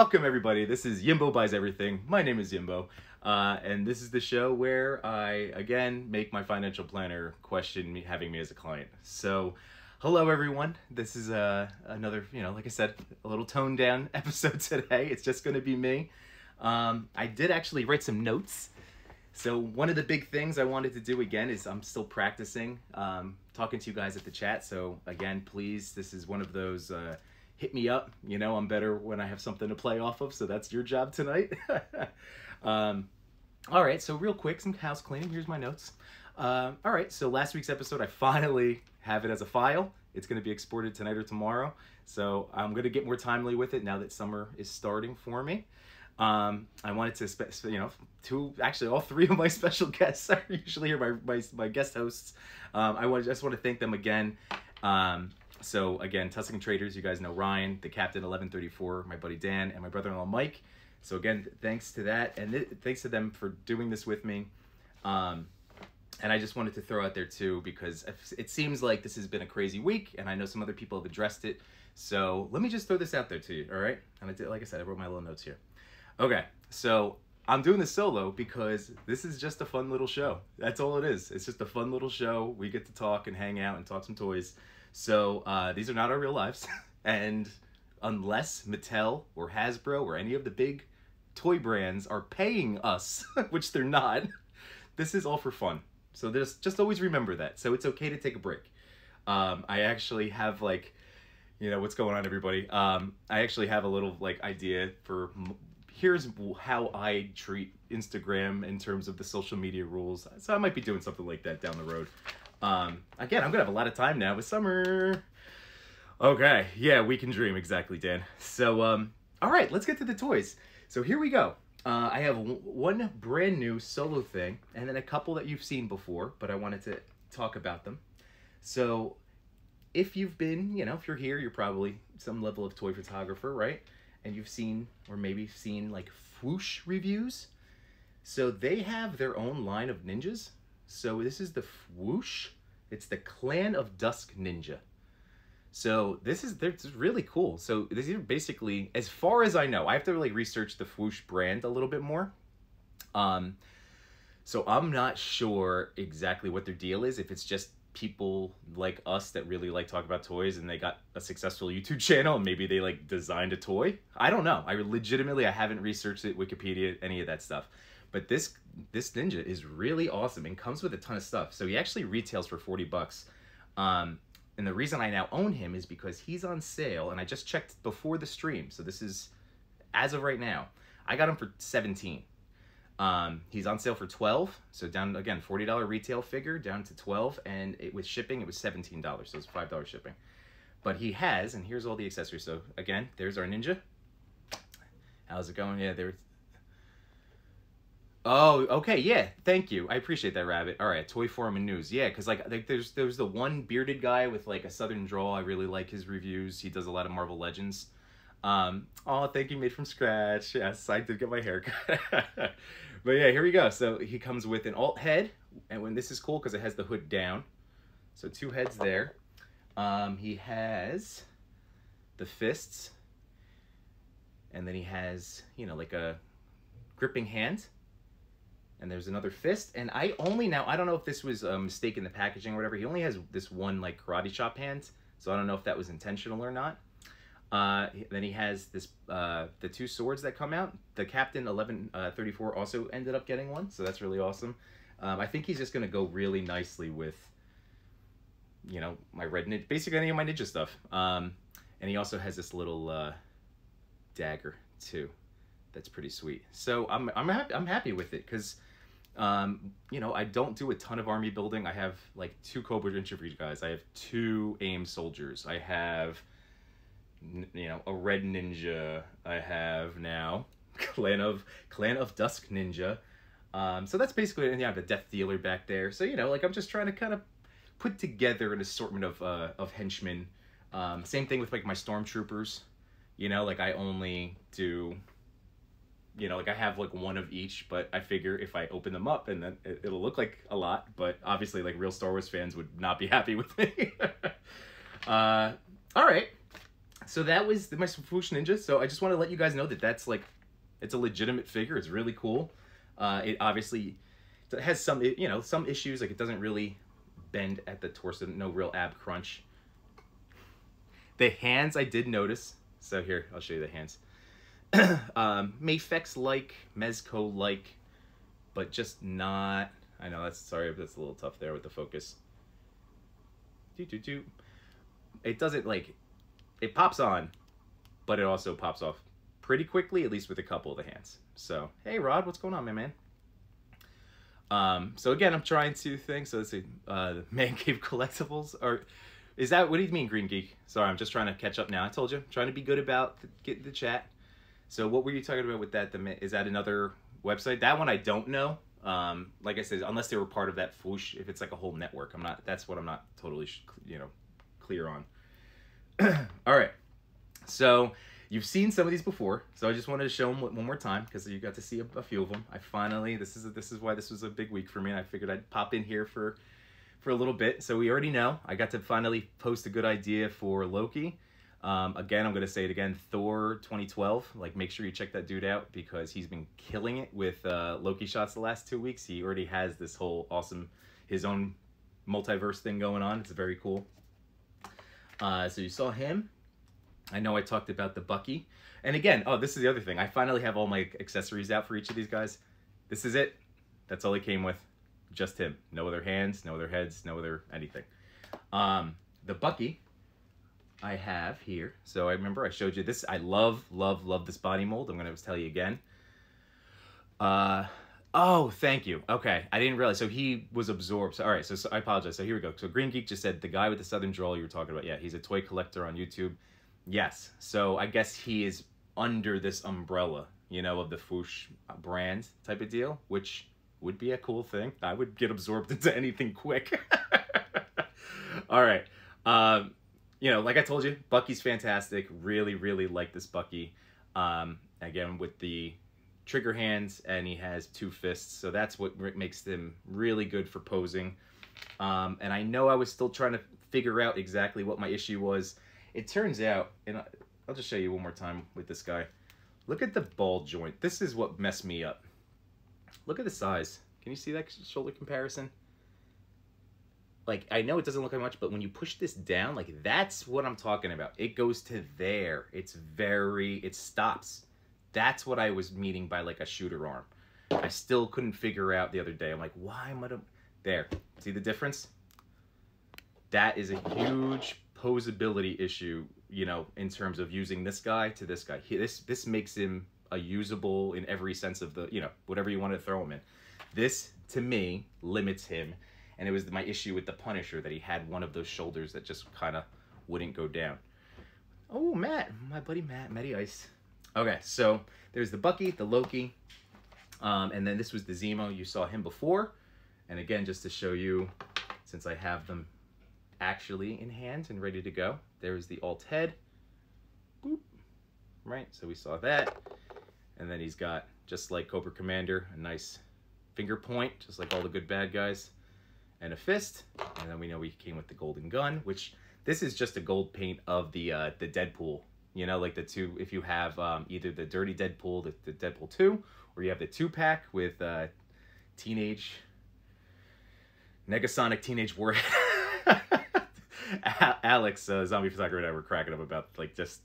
Welcome, everybody. This is Yimbo Buys Everything. My name is Yimbo, uh, and this is the show where I, again, make my financial planner question me having me as a client. So, hello, everyone. This is uh, another, you know, like I said, a little toned down episode today. It's just going to be me. Um, I did actually write some notes. So, one of the big things I wanted to do again is I'm still practicing um, talking to you guys at the chat. So, again, please, this is one of those. Uh, hit me up. You know, I'm better when I have something to play off of, so that's your job tonight. um, all right, so real quick, some house cleaning. Here's my notes. Um, all right, so last week's episode, I finally have it as a file. It's going to be exported tonight or tomorrow. So I'm going to get more timely with it now that summer is starting for me. Um, I wanted to, you know, two, actually all three of my special guests are usually here, my, my, my guest hosts. Um, I want, just want to thank them again. Um, so again, Tuscan Traders, you guys know Ryan, the captain 1134, my buddy Dan, and my brother-in-law Mike. So again, thanks to that, and th- thanks to them for doing this with me. Um, and I just wanted to throw out there too because it seems like this has been a crazy week, and I know some other people have addressed it. So let me just throw this out there to you, all right? And I did, like I said, I wrote my little notes here. Okay, so I'm doing this solo because this is just a fun little show. That's all it is. It's just a fun little show. We get to talk and hang out and talk some toys. So uh, these are not our real lives, and unless Mattel or Hasbro or any of the big toy brands are paying us, which they're not, this is all for fun. So just just always remember that. So it's okay to take a break. Um, I actually have like, you know, what's going on, everybody. Um, I actually have a little like idea for here's how I treat Instagram in terms of the social media rules. So I might be doing something like that down the road. Um, again, I'm gonna have a lot of time now with summer. Okay, yeah, we can dream exactly, Dan. So, um, all right, let's get to the toys. So here we go. Uh, I have one brand new solo thing, and then a couple that you've seen before, but I wanted to talk about them. So, if you've been, you know, if you're here, you're probably some level of toy photographer, right? And you've seen, or maybe seen like Fwoosh reviews. So they have their own line of ninjas. So this is the Fwoosh. It's the Clan of Dusk Ninja. So this is it's really cool. So these are basically, as far as I know, I have to really research the Fwoosh brand a little bit more. Um, so I'm not sure exactly what their deal is. If it's just people like us that really like talk about toys and they got a successful YouTube channel and maybe they like designed a toy. I don't know. I legitimately I haven't researched it, Wikipedia, any of that stuff. But this this ninja is really awesome and comes with a ton of stuff. So he actually retails for 40 bucks. Um, and the reason I now own him is because he's on sale and I just checked before the stream. So this is as of right now. I got him for 17. Um, he's on sale for 12. So down again, $40 retail figure down to 12 and it, with shipping it was $17. So it's $5 shipping. But he has, and here's all the accessories. So again, there's our ninja. How's it going? Yeah, there Oh, okay, yeah. Thank you. I appreciate that, Rabbit. All right, Toy Forum and News. Yeah, because like, like there's there's the one bearded guy with like a southern drawl. I really like his reviews. He does a lot of Marvel Legends. Um, oh, thank you, made from scratch. Yes, I did get my hair cut. but yeah, here we go. So he comes with an alt head, and when this is cool because it has the hood down. So two heads there. Um, he has the fists, and then he has you know like a gripping hand and there's another fist. And I only now, I don't know if this was a mistake in the packaging or whatever. He only has this one like karate chop hand. So I don't know if that was intentional or not. Uh, then he has this uh, the two swords that come out. The Captain 1134 uh, also ended up getting one. So that's really awesome. Um, I think he's just going to go really nicely with, you know, my red ninja, basically any of my ninja stuff. Um, and he also has this little uh, dagger too. That's pretty sweet. So I'm I'm happy I'm happy with it because um, you know, I don't do a ton of army building. I have like two Cobra infantry guys. I have two AIM soldiers. I have, you know, a red ninja. I have now clan of clan of dusk ninja. Um, so that's basically and yeah, the death dealer back there. So you know, like I'm just trying to kind of put together an assortment of uh, of henchmen. Um, same thing with like my stormtroopers. You know, like I only do you know, like I have like one of each, but I figure if I open them up and then it, will look like a lot, but obviously like real Star Wars fans would not be happy with me. uh, all right. so that was my Fwoosh Ninja. So I just want to let you guys know that that's like, it's a legitimate figure. It's really cool. Uh, it obviously has some, you know, some issues. Like it doesn't really bend at the torso. No real ab crunch. The hands I did notice. So here, I'll show you the hands. um, Mafex like, Mezco like, but just not. I know that's sorry, if that's a little tough there with the focus. Do do do. It doesn't like, it pops on, but it also pops off pretty quickly, at least with a couple of the hands. So hey, Rod, what's going on, my man? Um, so again, I'm trying to think. So let's see, uh, Man Cave Collectibles are. Is that what do you mean, Green Geek? Sorry, I'm just trying to catch up now. I told you, I'm trying to be good about the, get the chat. So what were you talking about with that? The, is that another website? That one I don't know. Um, like I said, unless they were part of that Fwoosh, if it's like a whole network, I'm not. That's what I'm not totally, you know, clear on. All right, so you've seen some of these before, so I just wanted to show them one more time because you got to see a, a, few of them. I finally, this is a, this is why this was a big week for me, and I figured I'd pop in here for for a little bit. So we already know I got to finally post a good idea for Loki. Um, again, I'm going to say it again, Thor 2012. Like, make sure you check that dude out because he's been killing it with uh, Loki shots the last two weeks. He already has this whole awesome, his own multiverse thing going on. It's very cool. Uh, so you saw him. I know I talked about the Bucky. And again, oh, this is the other thing. I finally have all my accessories out for each of these guys. This is it. That's all he came with. Just him. No other hands, no other heads, no other anything. Um, the Bucky I have here. So I remember I showed you this. I love, love, love this body mold. I'm going to tell you again. Uh, oh, thank you. Okay, I didn't realize. So he was absorbed. So, all right, so, so I apologize. So here we go. So Green Geek just said the guy with the southern drawl you were talking about. Yeah, he's a toy collector on YouTube. Yes. So I guess he is under this umbrella, you know, of the Fwoosh brand type of deal, which would be a cool thing. I would get absorbed into anything quick. all right. Um, you know, like I told you, Bucky's fantastic. Really, really like this Bucky. Um, again, with the trigger hands, and he has two fists, so that's what makes them really good for posing. Um, and I know I was still trying to figure out exactly what my issue was. It turns out, and I'll just show you one more time with this guy. Look at the ball joint. This is what messed me up. Look at the size. Can you see that shoulder comparison? Like I know it doesn't look like much, but when you push this down, like that's what I'm talking about. It goes to there. It's very it stops. That's what I was meaning by like a shooter arm. I still couldn't figure out the other day. I'm like, why am I there? See the difference? That is a huge posability issue, you know, in terms of using this guy to this guy. He, this this makes him a usable in every sense of the, you know, whatever you want to throw him in. This to me limits him and it was my issue with the Punisher that he had one of those shoulders that just kind of wouldn't go down. Oh, Matt, my buddy Matt, Matty Ice. Okay, so there's the Bucky, the Loki, um, and then this was the Zemo. You saw him before, and again, just to show you, since I have them actually in hand and ready to go, there's the alt head. Boop. Right, so we saw that, and then he's got just like Cobra Commander, a nice finger point, just like all the good bad guys and a fist. And then we know we came with the golden gun, which this is just a gold paint of the uh, the Deadpool. You know, like the two, if you have um, either the Dirty Deadpool, the, the Deadpool 2, or you have the 2-pack with uh, Teenage, Negasonic Teenage Warhead. Alex, uh, Zombie Photographer and I were cracking up about, like, just,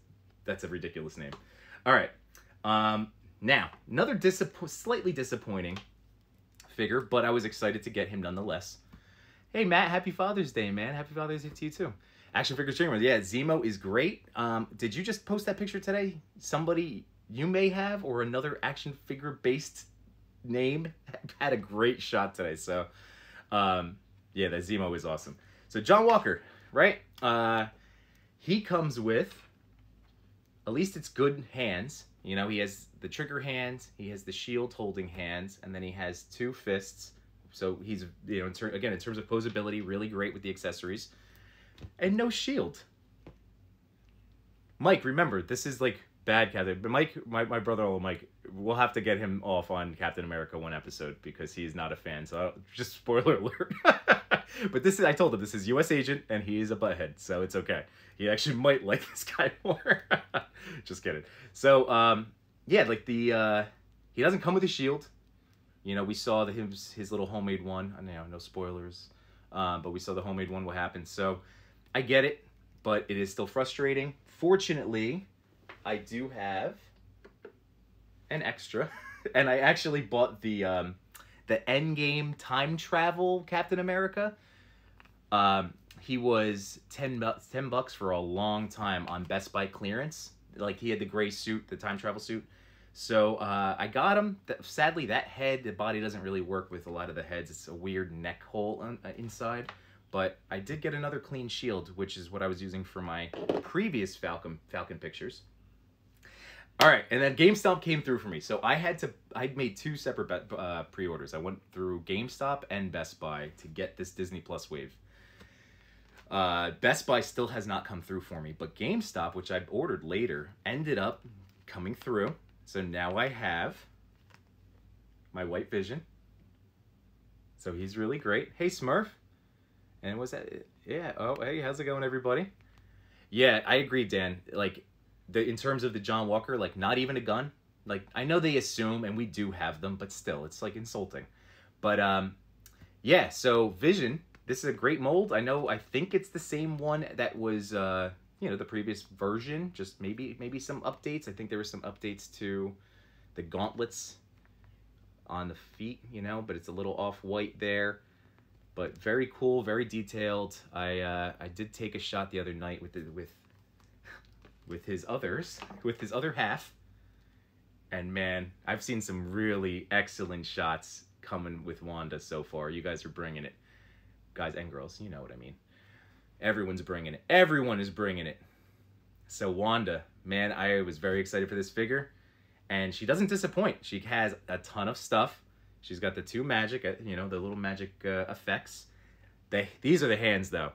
that's a ridiculous name. All right. Um, now, another disapp slightly disappointing figure, but I was excited to get him nonetheless. Hey Matt, happy Father's Day, man. Happy Father's Day to you too. Action figure streamers, yeah, Zemo is great. Um, did you just post that picture today? Somebody you may have or another action figure based name had a great shot today. So, um, yeah, that Zemo is awesome. So John Walker, right? Uh, he comes with at least it's good hands. You know, he has the trigger hands, he has the shield holding hands, and then he has two fists so he's, you know, in ter- again, in terms of posability, really great with the accessories. And no shield. Mike, remember, this is like bad Captain. But Mike, my, my brother Mike, we'll have to get him off on Captain America one episode because he's not a fan. So just spoiler alert. but this is I told him this is U.S. agent and he is a butthead, so it's okay. He actually might like this guy more. Just kidding. So um, yeah, like the uh, he doesn't come with a shield. You know, we saw the his his little homemade one. I know no spoilers, um, but we saw the homemade one. What happened? So I get it, but it is still frustrating. Fortunately, I do have an extra, and I actually bought the um, the Endgame time travel Captain America. Um, he was 10 bucks 10 bucks for a long time on Best Buy clearance. Like he had the gray suit, the time travel suit. So uh, I got him. Sadly, that head, the body doesn't really work with a lot of the heads. It's a weird neck hole on, uh, inside. But I did get another clean shield, which is what I was using for my previous Falcon Falcon pictures. All right, and then GameStop came through for me. So I had to, I made two separate uh, pre-orders. I went through GameStop and Best Buy to get this Disney Plus wave. Uh, Best Buy still has not come through for me, but GameStop, which I ordered later, ended up coming through. So now I have my White Vision. So he's really great. Hey, Smurf. And was that, yeah, oh, hey, how's it going, everybody? Yeah, I agree, Dan. Like, the in terms of the John Walker, like not even a gun. Like I know they assume, and we do have them, but still, it's like insulting. But um, yeah. So Vision, this is a great mold. I know. I think it's the same one that was uh, you know, the previous version. Just maybe maybe some updates. I think there were some updates to the gauntlets on the feet, you know, but it's a little off white there. But very cool, very detailed. I uh, I did take a shot the other night with the, with with his others, with his other half. And man, I've seen some really excellent shots coming with Wanda so far. You guys are bringing it. Guys and girls, you know what I mean. Everyone's bringing it. Everyone is bringing it. So Wanda, man, I was very excited for this figure. And she doesn't disappoint. She has a ton of stuff. She's got the two magic, uh, you know, the little magic uh, effects. They, these are the hands, though.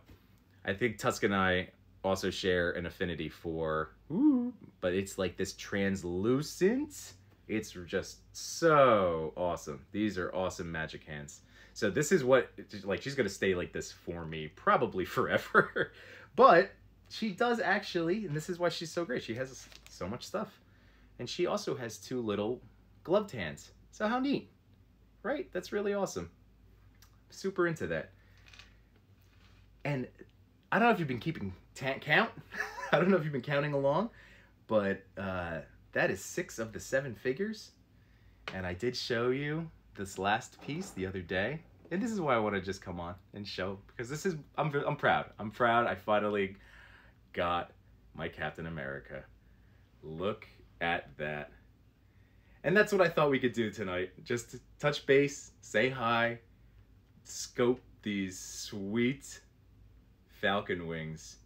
I think Tusk and I also share an affinity for, ooh, but it's like this translucent. It's just so awesome. These are awesome magic hands. So this is what, like, she's going to stay like this for me probably forever. but she does actually, and this is why she's so great. She has so much stuff. And she also has two little gloved hands. So how neat, right? That's really awesome. Super into that. And I don't know if you've been keeping count. I don't know if you've been counting along, but uh, that is six of the seven figures. And I did show you this last piece the other day. And this is why I want to just come on and show because this is I'm I'm proud. I'm proud. I finally got my Captain America. Look at that. And that's what I thought we could do tonight. Just touch base, say hi, scope these sweet falcon wings.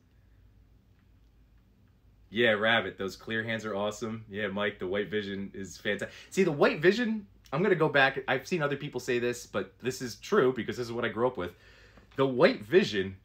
Yeah, Rabbit, those clear hands are awesome. Yeah, Mike, the white vision is fantastic. See, the white vision, I'm going to go back. I've seen other people say this, but this is true because this is what I grew up with. The white vision,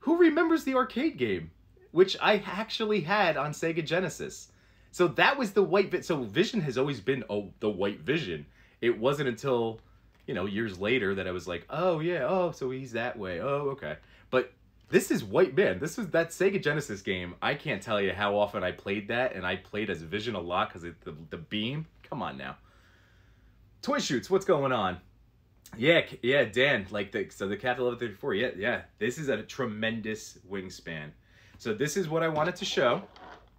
who remembers the arcade game? Which I actually had on Sega Genesis. So that was the white vision. So Vision has always been oh, the white vision. It wasn't until, you know, years later that I was like, oh, yeah, oh, so he's that way. Oh, okay. But this is White Man. This was that Sega Genesis game. I can't tell you how often I played that, and I played as Vision a lot because the, the beam. Come on now. Toy shoots, what's going on? Yeah, yeah, Dan, like the so the Cat 1134. Yeah, yeah. This is a tremendous wingspan. So this is what I wanted to show.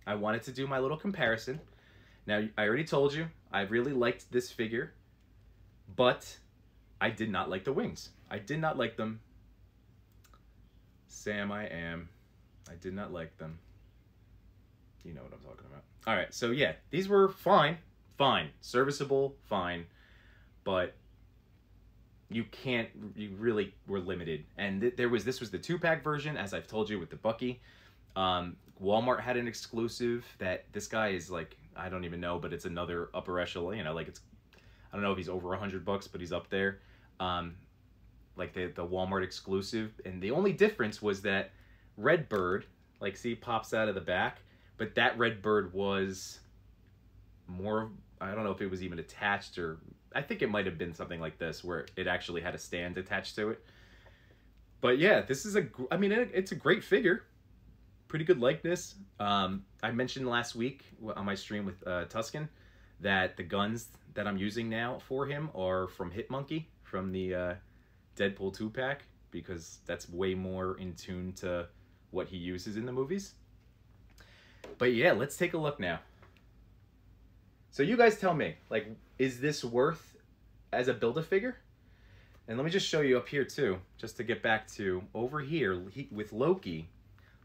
I wanted to do my little comparison. Now, I already told you, I really liked this figure, but I did not like the wings. I did not like them Sam, I am. I did not like them. You know what I'm talking about. All right, so yeah, these were fine, fine, serviceable, fine, but you can't. You really were limited, and th there was this was the two pack version, as I've told you with the Bucky. Um, Walmart had an exclusive that this guy is like I don't even know, but it's another upper echelon. You know, like it's I don't know if he's over a hundred bucks, but he's up there. Um, like the the Walmart exclusive, and the only difference was that red bird like see, pops out of the back, but that red bird was more. I don't know if it was even attached or I think it might have been something like this where it actually had a stand attached to it. but yeah, this is a, I mean, it, it's a great figure. Pretty good likeness. Um, I mentioned last week on my stream with uh, Tuscan that the guns that I'm using now for him are from Hitmonkey from the uh, Deadpool two pack because that's way more in tune to what he uses in the movies. But yeah, let's take a look now. So you guys tell me, like, is this worth as a build a figure? And let me just show you up here too, just to get back to over here he, with Loki.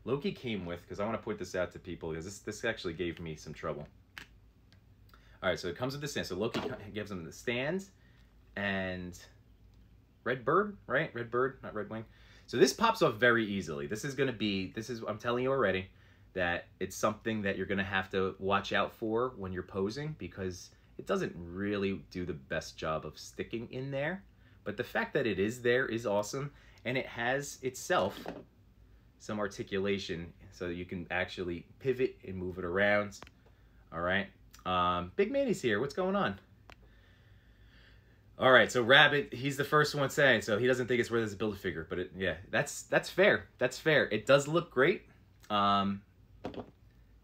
Loki came with because I want to point this out to people because this this actually gave me some trouble. All right, so it comes with the stand. So Loki gives him the stand and Red Bird, right? Red Bird, not Red Wing. So this pops off very easily. This is going to be this is I'm telling you already that it's something that you're going to have to watch out for when you're posing because it doesn't really do the best job of sticking in there. But the fact that it is there is awesome and it has itself some articulation so you can actually pivot and move it around. All right. Um, Big Manny's here. What's going on? All right, so Rabbit, he's the first one saying, so he doesn't think it's worth as a build figure, but it, yeah, that's that's fair. That's fair. It does look great, um,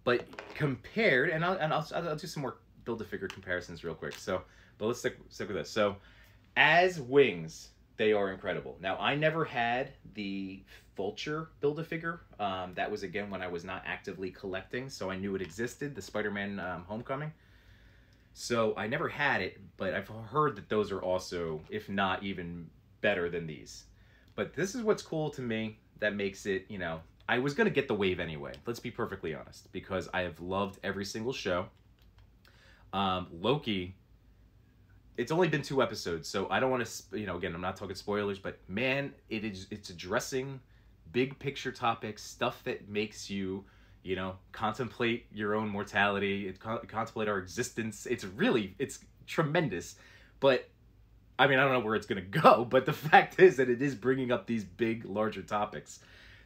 but compared, and I'll and I'll, I'll do some more build a figure comparisons real quick. So, but let's stick stick with this. So, as wings, they are incredible. Now, I never had the Vulture build a figure. Um, that was again when I was not actively collecting, so I knew it existed. The Spider-Man um, Homecoming. So I never had it, but I've heard that those are also, if not even better than these. But this is what's cool to me that makes it, you know, I was gonna get the wave anyway. Let's be perfectly honest, because I have loved every single show. Um, Loki. It's only been two episodes, so I don't want to, you know, again, I'm not talking spoilers, but man, it is it's addressing big picture topics, stuff that makes you you know contemplate your own mortality it con- contemplate our existence it's really it's tremendous but i mean i don't know where it's going to go but the fact is that it is bringing up these big larger topics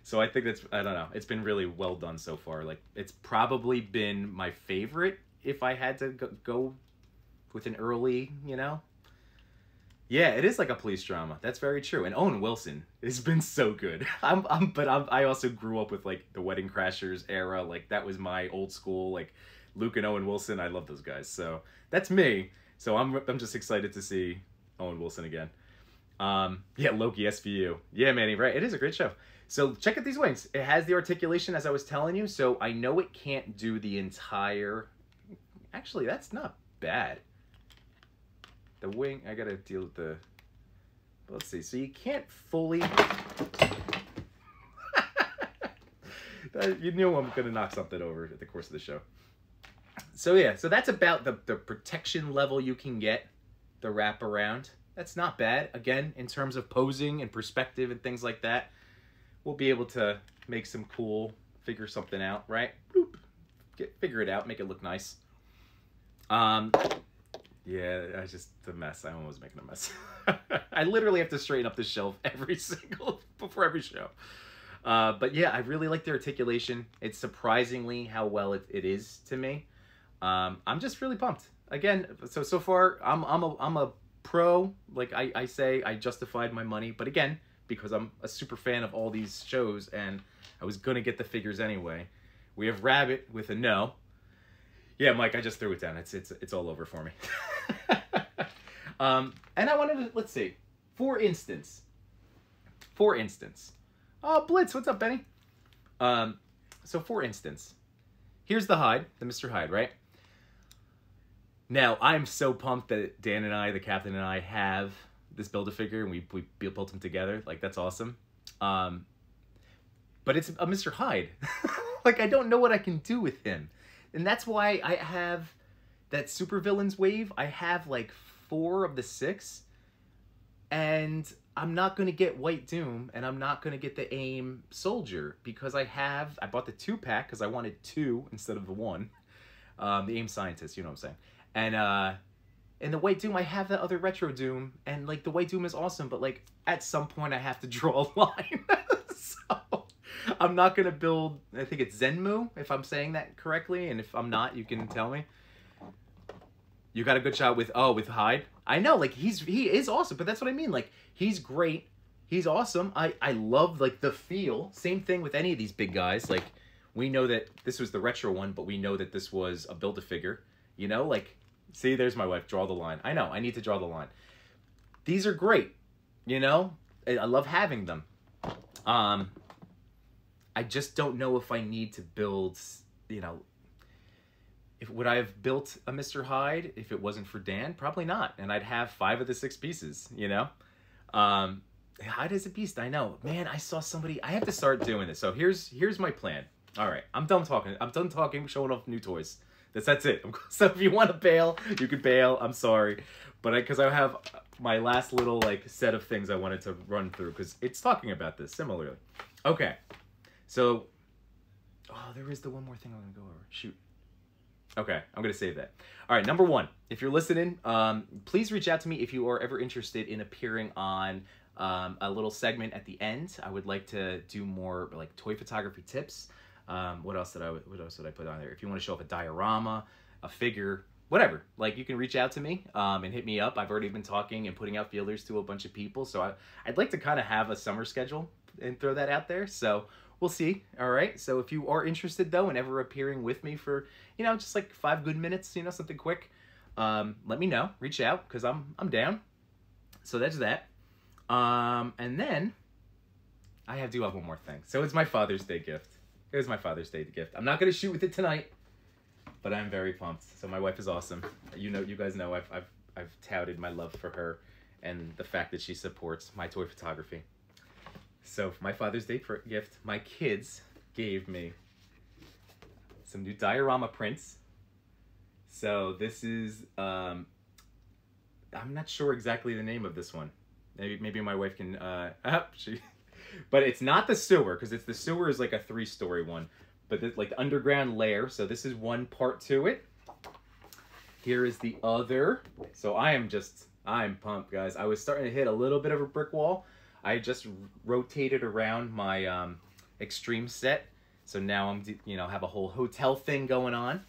so i think that's i don't know it's been really well done so far like it's probably been my favorite if i had to go, with an early you know yeah, it is like a police drama. That's very true. And Owen Wilson has been so good. I'm, I'm but I'm, I also grew up with like the Wedding Crashers era. Like that was my old school. Like Luke and Owen Wilson. I love those guys. So that's me. So I'm, I'm just excited to see Owen Wilson again. Um, yeah, Loki SVU. Yeah, Manny. Right. It is a great show. So check out these wings. It has the articulation as I was telling you. So I know it can't do the entire. Actually, that's not bad the wing i gotta deal with the let's see so you can't fully you knew i'm gonna knock something over at the course of the show so yeah so that's about the, the protection level you can get the wraparound that's not bad again in terms of posing and perspective and things like that we'll be able to make some cool figure something out right Boop. Get, figure it out make it look nice um yeah, I just a mess. I'm always making a mess. I literally have to straighten up the shelf every single before every show. Uh, but yeah, I really like the articulation. It's surprisingly how well it, it is to me. Um, I'm just really pumped. Again, so so far I'm I'm a I'm a pro. Like I, I say, I justified my money. But again, because I'm a super fan of all these shows and I was gonna get the figures anyway. We have Rabbit with a no. Yeah, Mike, I just threw it down. It's it's it's all over for me. um, and I wanted to let's see. For instance, for instance, oh Blitz, what's up, Benny? Um, so for instance, here's the Hyde, the Mister Hyde, right? Now I'm so pumped that Dan and I, the captain and I, have this build a figure and we we built them together. Like that's awesome. Um, but it's a Mr. Hyde. like I don't know what I can do with him. And that's why I have that supervillains wave. I have like four of the six. And I'm not going to get White Doom and I'm not going to get the AIM Soldier because I have, I bought the two pack because I wanted two instead of the one. Um, the AIM Scientist, you know what I'm saying. And, uh, and the White Doom, I have that other Retro Doom, and like the White Doom is awesome, but like at some point I have to draw a line. so I'm not gonna build. I think it's Zenmu, if I'm saying that correctly, and if I'm not, you can tell me. You got a good shot with oh with Hyde. I know, like he's he is awesome, but that's what I mean. Like he's great. he's awesome. I I love like the feel. Same thing with any of these big guys. Like we know that this was the retro one, but we know that this was a build a figure. You know, like see, there's my wife. Draw the line. I know. I need to draw the line. These are great. You know, I love having them. Um, I just don't know if I need to build. You know, if would I have built a Mr. Hyde if it wasn't for Dan? Probably not. And I'd have five of the six pieces, you know? Um Hyde is a beast, I know. Man, I saw somebody I have to start doing this. So here's here's my plan. Alright, I'm done talking. I'm done talking, showing off new toys. That's that's it. So if you want to bail, you can bail. I'm sorry. But I because I have my last little like set of things I wanted to run through because it's talking about this similarly. Okay. So Oh, there is the one more thing I'm gonna go over. Shoot. Okay, I'm gonna save that. All right, number one. If you're listening, um, please reach out to me if you are ever interested in appearing on um, a little segment at the end. I would like to do more like toy photography tips. Um, what else did I What else did I put on there? If you want to show up a diorama, a figure, whatever, like you can reach out to me um, and hit me up. I've already been talking and putting out feelers to a bunch of people, so I, I'd like to kind of have a summer schedule and throw that out there. So we'll see. All right. So if you are interested though, in ever appearing with me for, you know, just like five good minutes, you know, something quick, um, let me know. Reach out because I'm I'm down. So that's that. Um, and then I have do have one more thing. So it's my Father's Day gift. It was my Father's Day gift. I'm not gonna shoot with it tonight, but I'm very pumped. So my wife is awesome. You know, you guys know I've I've I've touted my love for her and the fact that she supports my toy photography. So my Father's Day gift, my kids gave me some new diorama prints. So this is um I'm not sure exactly the name of this one. Maybe maybe my wife can uh uh, she but it's not the sewer because it's the sewer is like a three story one. But this, like the underground layer so this is one part to it. Here is the other. So i am just i'm pumped guys. I was starting to hit a little bit of a brick wall. I just rotated around my um, extreme set. So now i'm you know have a whole hotel thing going on.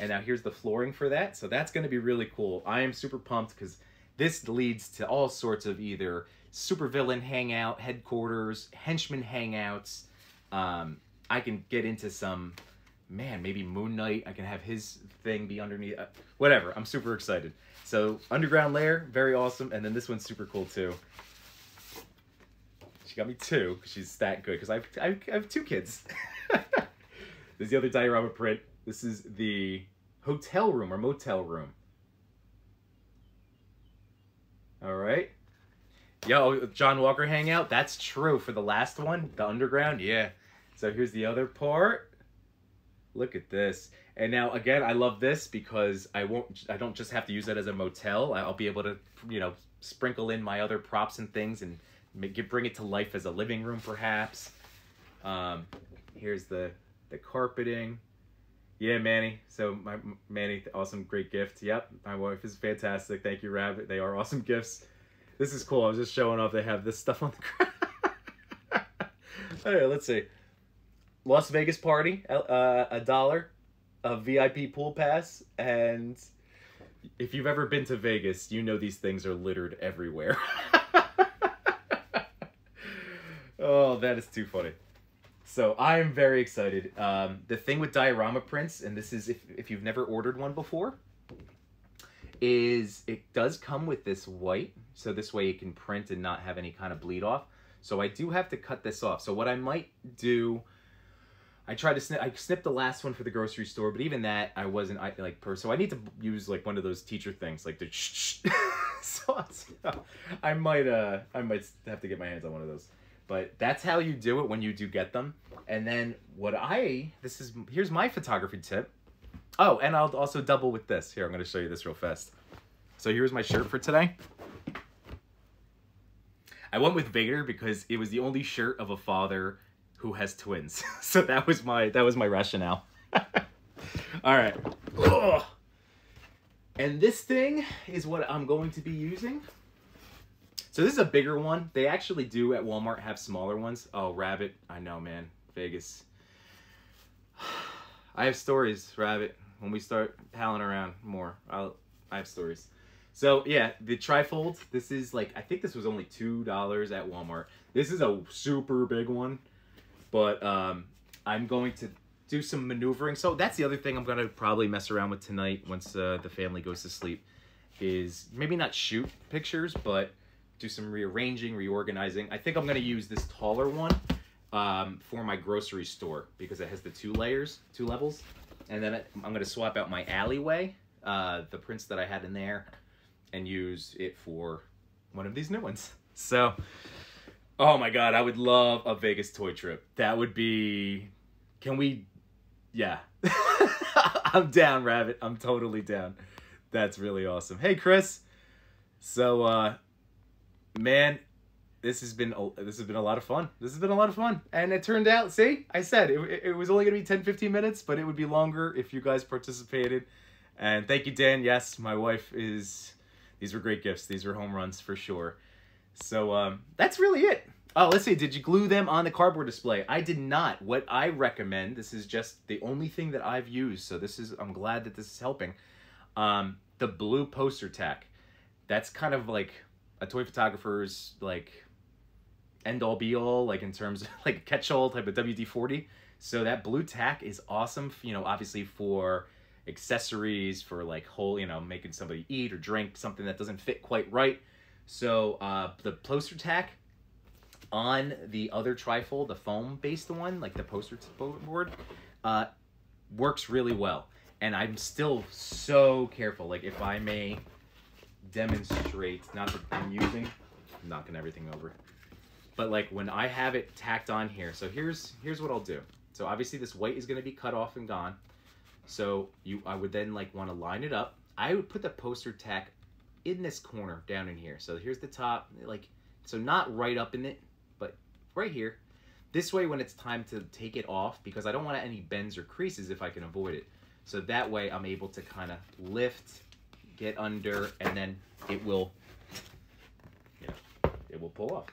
And now here's the flooring for that. So that's going to be really cool. I am super pumped because this leads to all sorts of either supervillain hangout headquarters henchman hangouts. Um, i can get into some man maybe moon knight. I can have his thing be underneath uh, whatever. I'm super excited. So underground layer very awesome. And then this one's super cool too. She got me two 'cause she's that good because I've, I have two kids. This is the other diorama print. This is the hotel room or motel room. All right Yo, John Walker hangout. That's true for the last one, the underground. Yeah. So here's the other part. Look at this. And now again, I love this because I won't. I don't just have to use it as a motel. I'll be able to, you know, sprinkle in my other props and things and make it bring it to life as a living room, perhaps. Um, here's the the carpeting. Yeah, Manny. So my Manny, awesome, great gift. Yep, my wife is fantastic. Thank you, Rabbit. They are awesome gifts. This is cool. I was just showing off. They have this stuff on the ground. All right, let's see. Las Vegas party, uh, a dollar, a VIP pool pass, and if you've ever been to Vegas, you know these things are littered everywhere. oh, that is too funny. So I am very excited. Um, the thing with diorama prints, and this is if, if you've never ordered one before, is it does come with this white, so this way it can print and not have any kind of bleed off. So I do have to cut this off. So what I might do, I tried to snip, I snipped the last one for the grocery store, but even that I wasn't I, like per. So I need to use like one of those teacher things, like the. so, so I might uh I might have to get my hands on one of those. But that's how you do it when you do get them. And then what I this is here's my photography tip. Oh, and I'll also double with this. Here, I'm going to show you this real fast. So here's my shirt for today. I went with Vader because it was the only shirt of a father who has twins. so that was my that was my rationale. All right. Ugh. And this thing is what I'm going to be using. So this is a bigger one. They actually do at Walmart have smaller ones. Oh, Rabbit. I know, man. Vegas. I have stories, Rabbit. When we start palling around more, I'll, I have stories. So yeah, the trifold. This is like I think this was only two dollars at Walmart. This is a super big one, but um, I'm going to do some maneuvering. So that's the other thing I'm gonna probably mess around with tonight once uh, the family goes to sleep. Is maybe not shoot pictures, but do some rearranging, reorganizing. I think I'm gonna use this taller one um, for my grocery store because it has the two layers, two levels, and then I'm gonna swap out my alleyway, uh, the prints that I had in there, and use it for one of these new ones. So, oh my god, I would love a Vegas toy trip. That would be. Can we? Yeah, I'm down, Rabbit. I'm totally down. That's really awesome. Hey, Chris. So, uh, man, this has been a, this has been a lot of fun. This has been a lot of fun, and it turned out. See, I said it, it was only gonna be 10, 15 minutes, but it would be longer if you guys participated. And thank you, Dan. Yes, my wife is. These were great gifts. These were home runs for sure. So um, that's really it. Oh, let's see. Did you glue them on the cardboard display? I did not. What I recommend. This is just the only thing that I've used. So this is. I'm glad that this is helping. Um, the blue poster tack. That's kind of like a toy photographer's like end all be all, like in terms of like catch-all type of WD-40. So that blue tack is awesome, you know, obviously for accessories, for like whole, you know, making somebody eat or drink something that doesn't fit quite right. So uh, the poster tack on the other trifold, the foam-based one, like the poster board, uh, works really well. And I'm still so careful. Like if I may demonstrate, not that I'm using, I'm knocking everything over. But like when I have it tacked on here, so here's here's what I'll do. So obviously this white is to be cut off and gone. So you, I would then like want to line it up. I would put the poster tack in this corner down in here. So here's the top, like, so not right up in it, but right here. This way when it's time to take it off, because I don't want any bends or creases if I can avoid it. So that way I'm able to kind of lift, get under, and then it will, you know, it will pull off.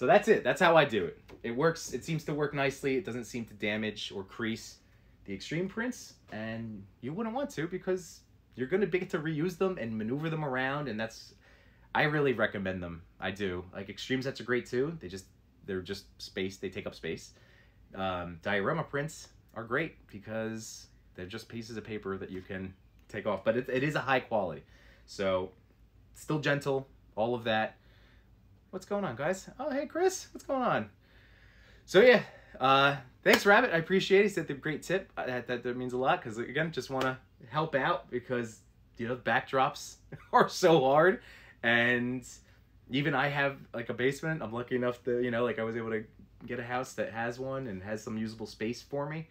So that's it. That's how I do it. It works. It seems to work nicely. It doesn't seem to damage or crease the extreme prints, and you wouldn't want to because you're gonna get to reuse them and maneuver them around, and that's. I really recommend them. I do. Like extreme sets are great too. They just they're just space. They take up space. Um, diorama prints are great because they're just pieces of paper that you can take off, but it, it is a high quality. So still gentle, all of that. What's going on, guys? Oh, hey, Chris. What's going on? So, yeah. Uh, thanks, Rabbit. I appreciate it. He said the great tip. Uh, that, that, that means a lot because, again, just want to help out because, you know, backdrops are so hard. And even I have, like, a basement. I'm lucky enough to, you know, like, I was able to get a house that has one and has some usable space for me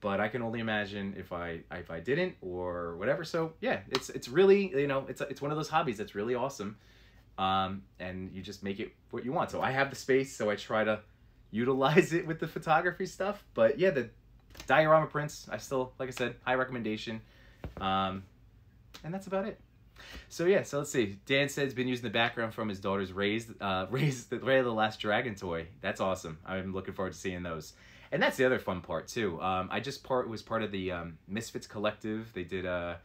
but I can only imagine if I if I didn't or whatever. So yeah, it's it's really you know it's it's one of those hobbies that's really awesome um, and you just make it what you want. So I have the space, so I try to utilize it with the photography stuff. But yeah, the diorama prints, I still, like I said, high recommendation. Um, and that's about it. So yeah, so let's see. Dan said he's been using the background from his daughter's raised, uh, raised the Raya and the Last Dragon toy. That's awesome. I'm looking forward to seeing those. And that's the other fun part too. Um, I just part was part of the um, Misfits Collective. They did a,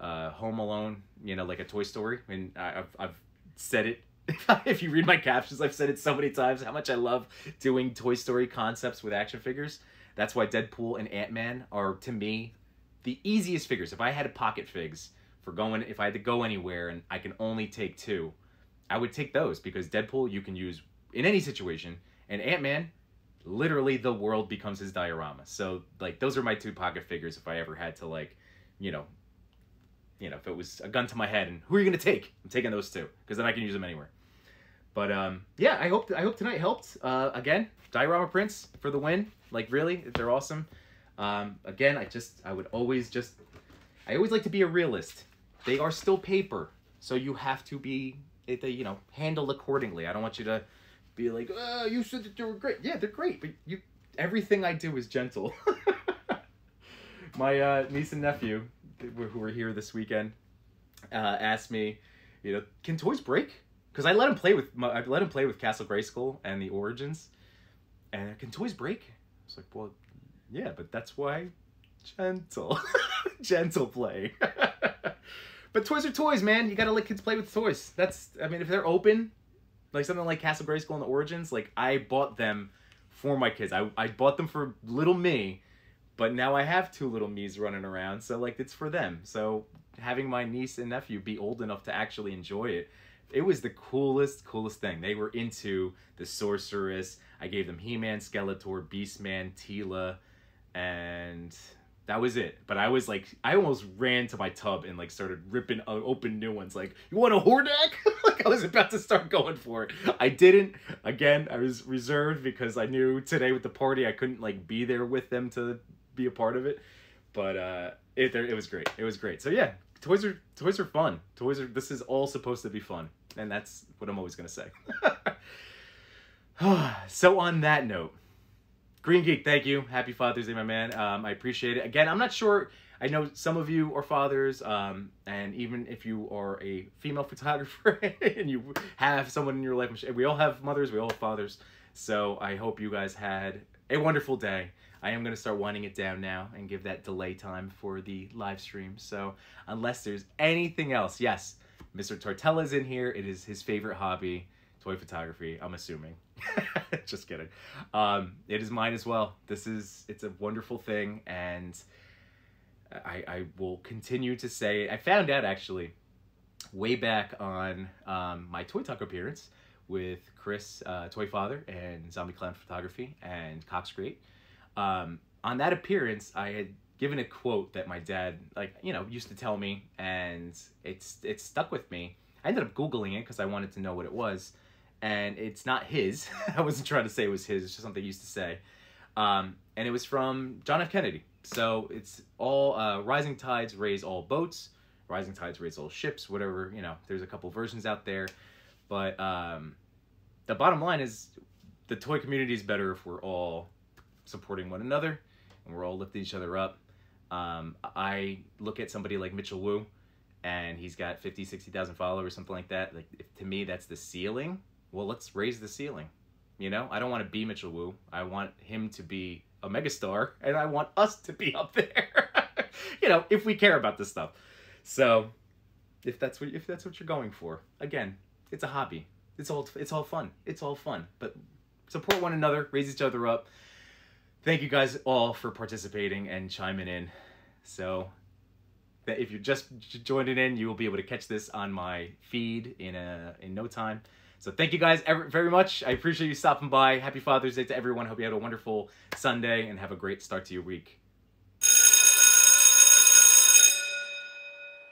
Home Alone, you know, like a Toy Story, and I, I've I've said it if you read my captions, I've said it so many times how much I love doing Toy Story concepts with action figures. That's why Deadpool and Ant Man are to me the easiest figures. If I had pocket figs for going, if I had to go anywhere and I can only take two, I would take those because Deadpool you can use in any situation, and Ant Man, literally the world becomes his diorama. So like those are my two pocket figures if I ever had to like, you know, you know, if it was a gun to my head and who are you going to take? I'm taking those two because then I can use them anywhere. But um, yeah, I hope I hope tonight helped. Uh, again, diorama prints for the win. Like really, they're awesome. Um, again, I just I would always just I always like to be a realist. They are still paper, so you have to be they you know handled accordingly. I don't want you to be like, oh, you said that they were great. Yeah, they're great, but you everything I do is gentle. My uh, niece and nephew, who were here this weekend, uh, asked me, you know, can toys break? Because I let him play with I let him play with Castle Grayskull and the Origins, and can toys break? I was like, well, yeah, but that's why gentle, gentle play. but toys are toys, man. You gotta let kids play with toys. That's, I mean, if they're open, like something like Castle Grayskull and the Origins, like I bought them for my kids. I, I bought them for little me, but now I have two little me's running around, so like it's for them. So having my niece and nephew be old enough to actually enjoy it, it was the coolest, coolest thing. They were into the Sorceress. I gave them He-Man, Skeletor, Beastman, Teela, and that was it. But I was like, I almost ran to my tub and like started ripping open new ones. Like, you want a Hordak? like I was about to start going for it. I didn't. Again, I was reserved because I knew today with the party I couldn't like be there with them to be a part of it. But uh, it it was great. It was great. So yeah, toys are toys are fun. Toys are. This is all supposed to be fun, and that's what I'm always gonna say. so on that note Green Geek, thank you. Happy Father's Day, my man. Um, I appreciate it. Again, I'm not sure. I know some of you are fathers, um, and even if you are a female photographer and you have someone in your life, we all have mothers, we all have fathers. So I hope you guys had a wonderful day. I am going to start winding it down now and give that delay time for the live stream. So unless there's anything else, yes, Mr. Tortella's in here. It is his favorite hobby toy photography. I'm assuming. Just kidding. Um, it is mine as well. This is it's a wonderful thing, and I I will continue to say. I found out actually way back on um, my Toy Talk appearance with Chris uh, Toy Father and Zombie Clown Photography and Cox Great. Um, on that appearance, I had given a quote that my dad like you know used to tell me, and it's it's stuck with me. I ended up googling it because I wanted to know what it was and it's not his. I wasn't trying to say it was his. It's just something he used to say. Um, and it was from John F. Kennedy. So it's all uh, rising tides raise all boats, rising tides raise all ships, whatever, you know, there's a couple versions out there. But um, the bottom line is the toy community is better if we're all supporting one another and we're all lifting each other up. Um, I look at somebody like Mitchel Wu and he's got 50, 60,000 followers, something like that. Like if, to me, that's the ceiling well, let's raise the ceiling. You know, I don't want to be Mitchel Wu. I want him to be a megastar, and I want us to be up there. you know, if we care about this stuff. So, if that's what if that's what you're going for, again, it's a hobby. It's all it's all fun. It's all fun. But support one another, raise each other up. Thank you guys all for participating and chiming in. So, that if you're just joining in, you will be able to catch this on my feed in a in no time. So thank you guys very much. I appreciate you stopping by. Happy Father's Day to everyone. Hope you had a wonderful Sunday and have a great start to your week.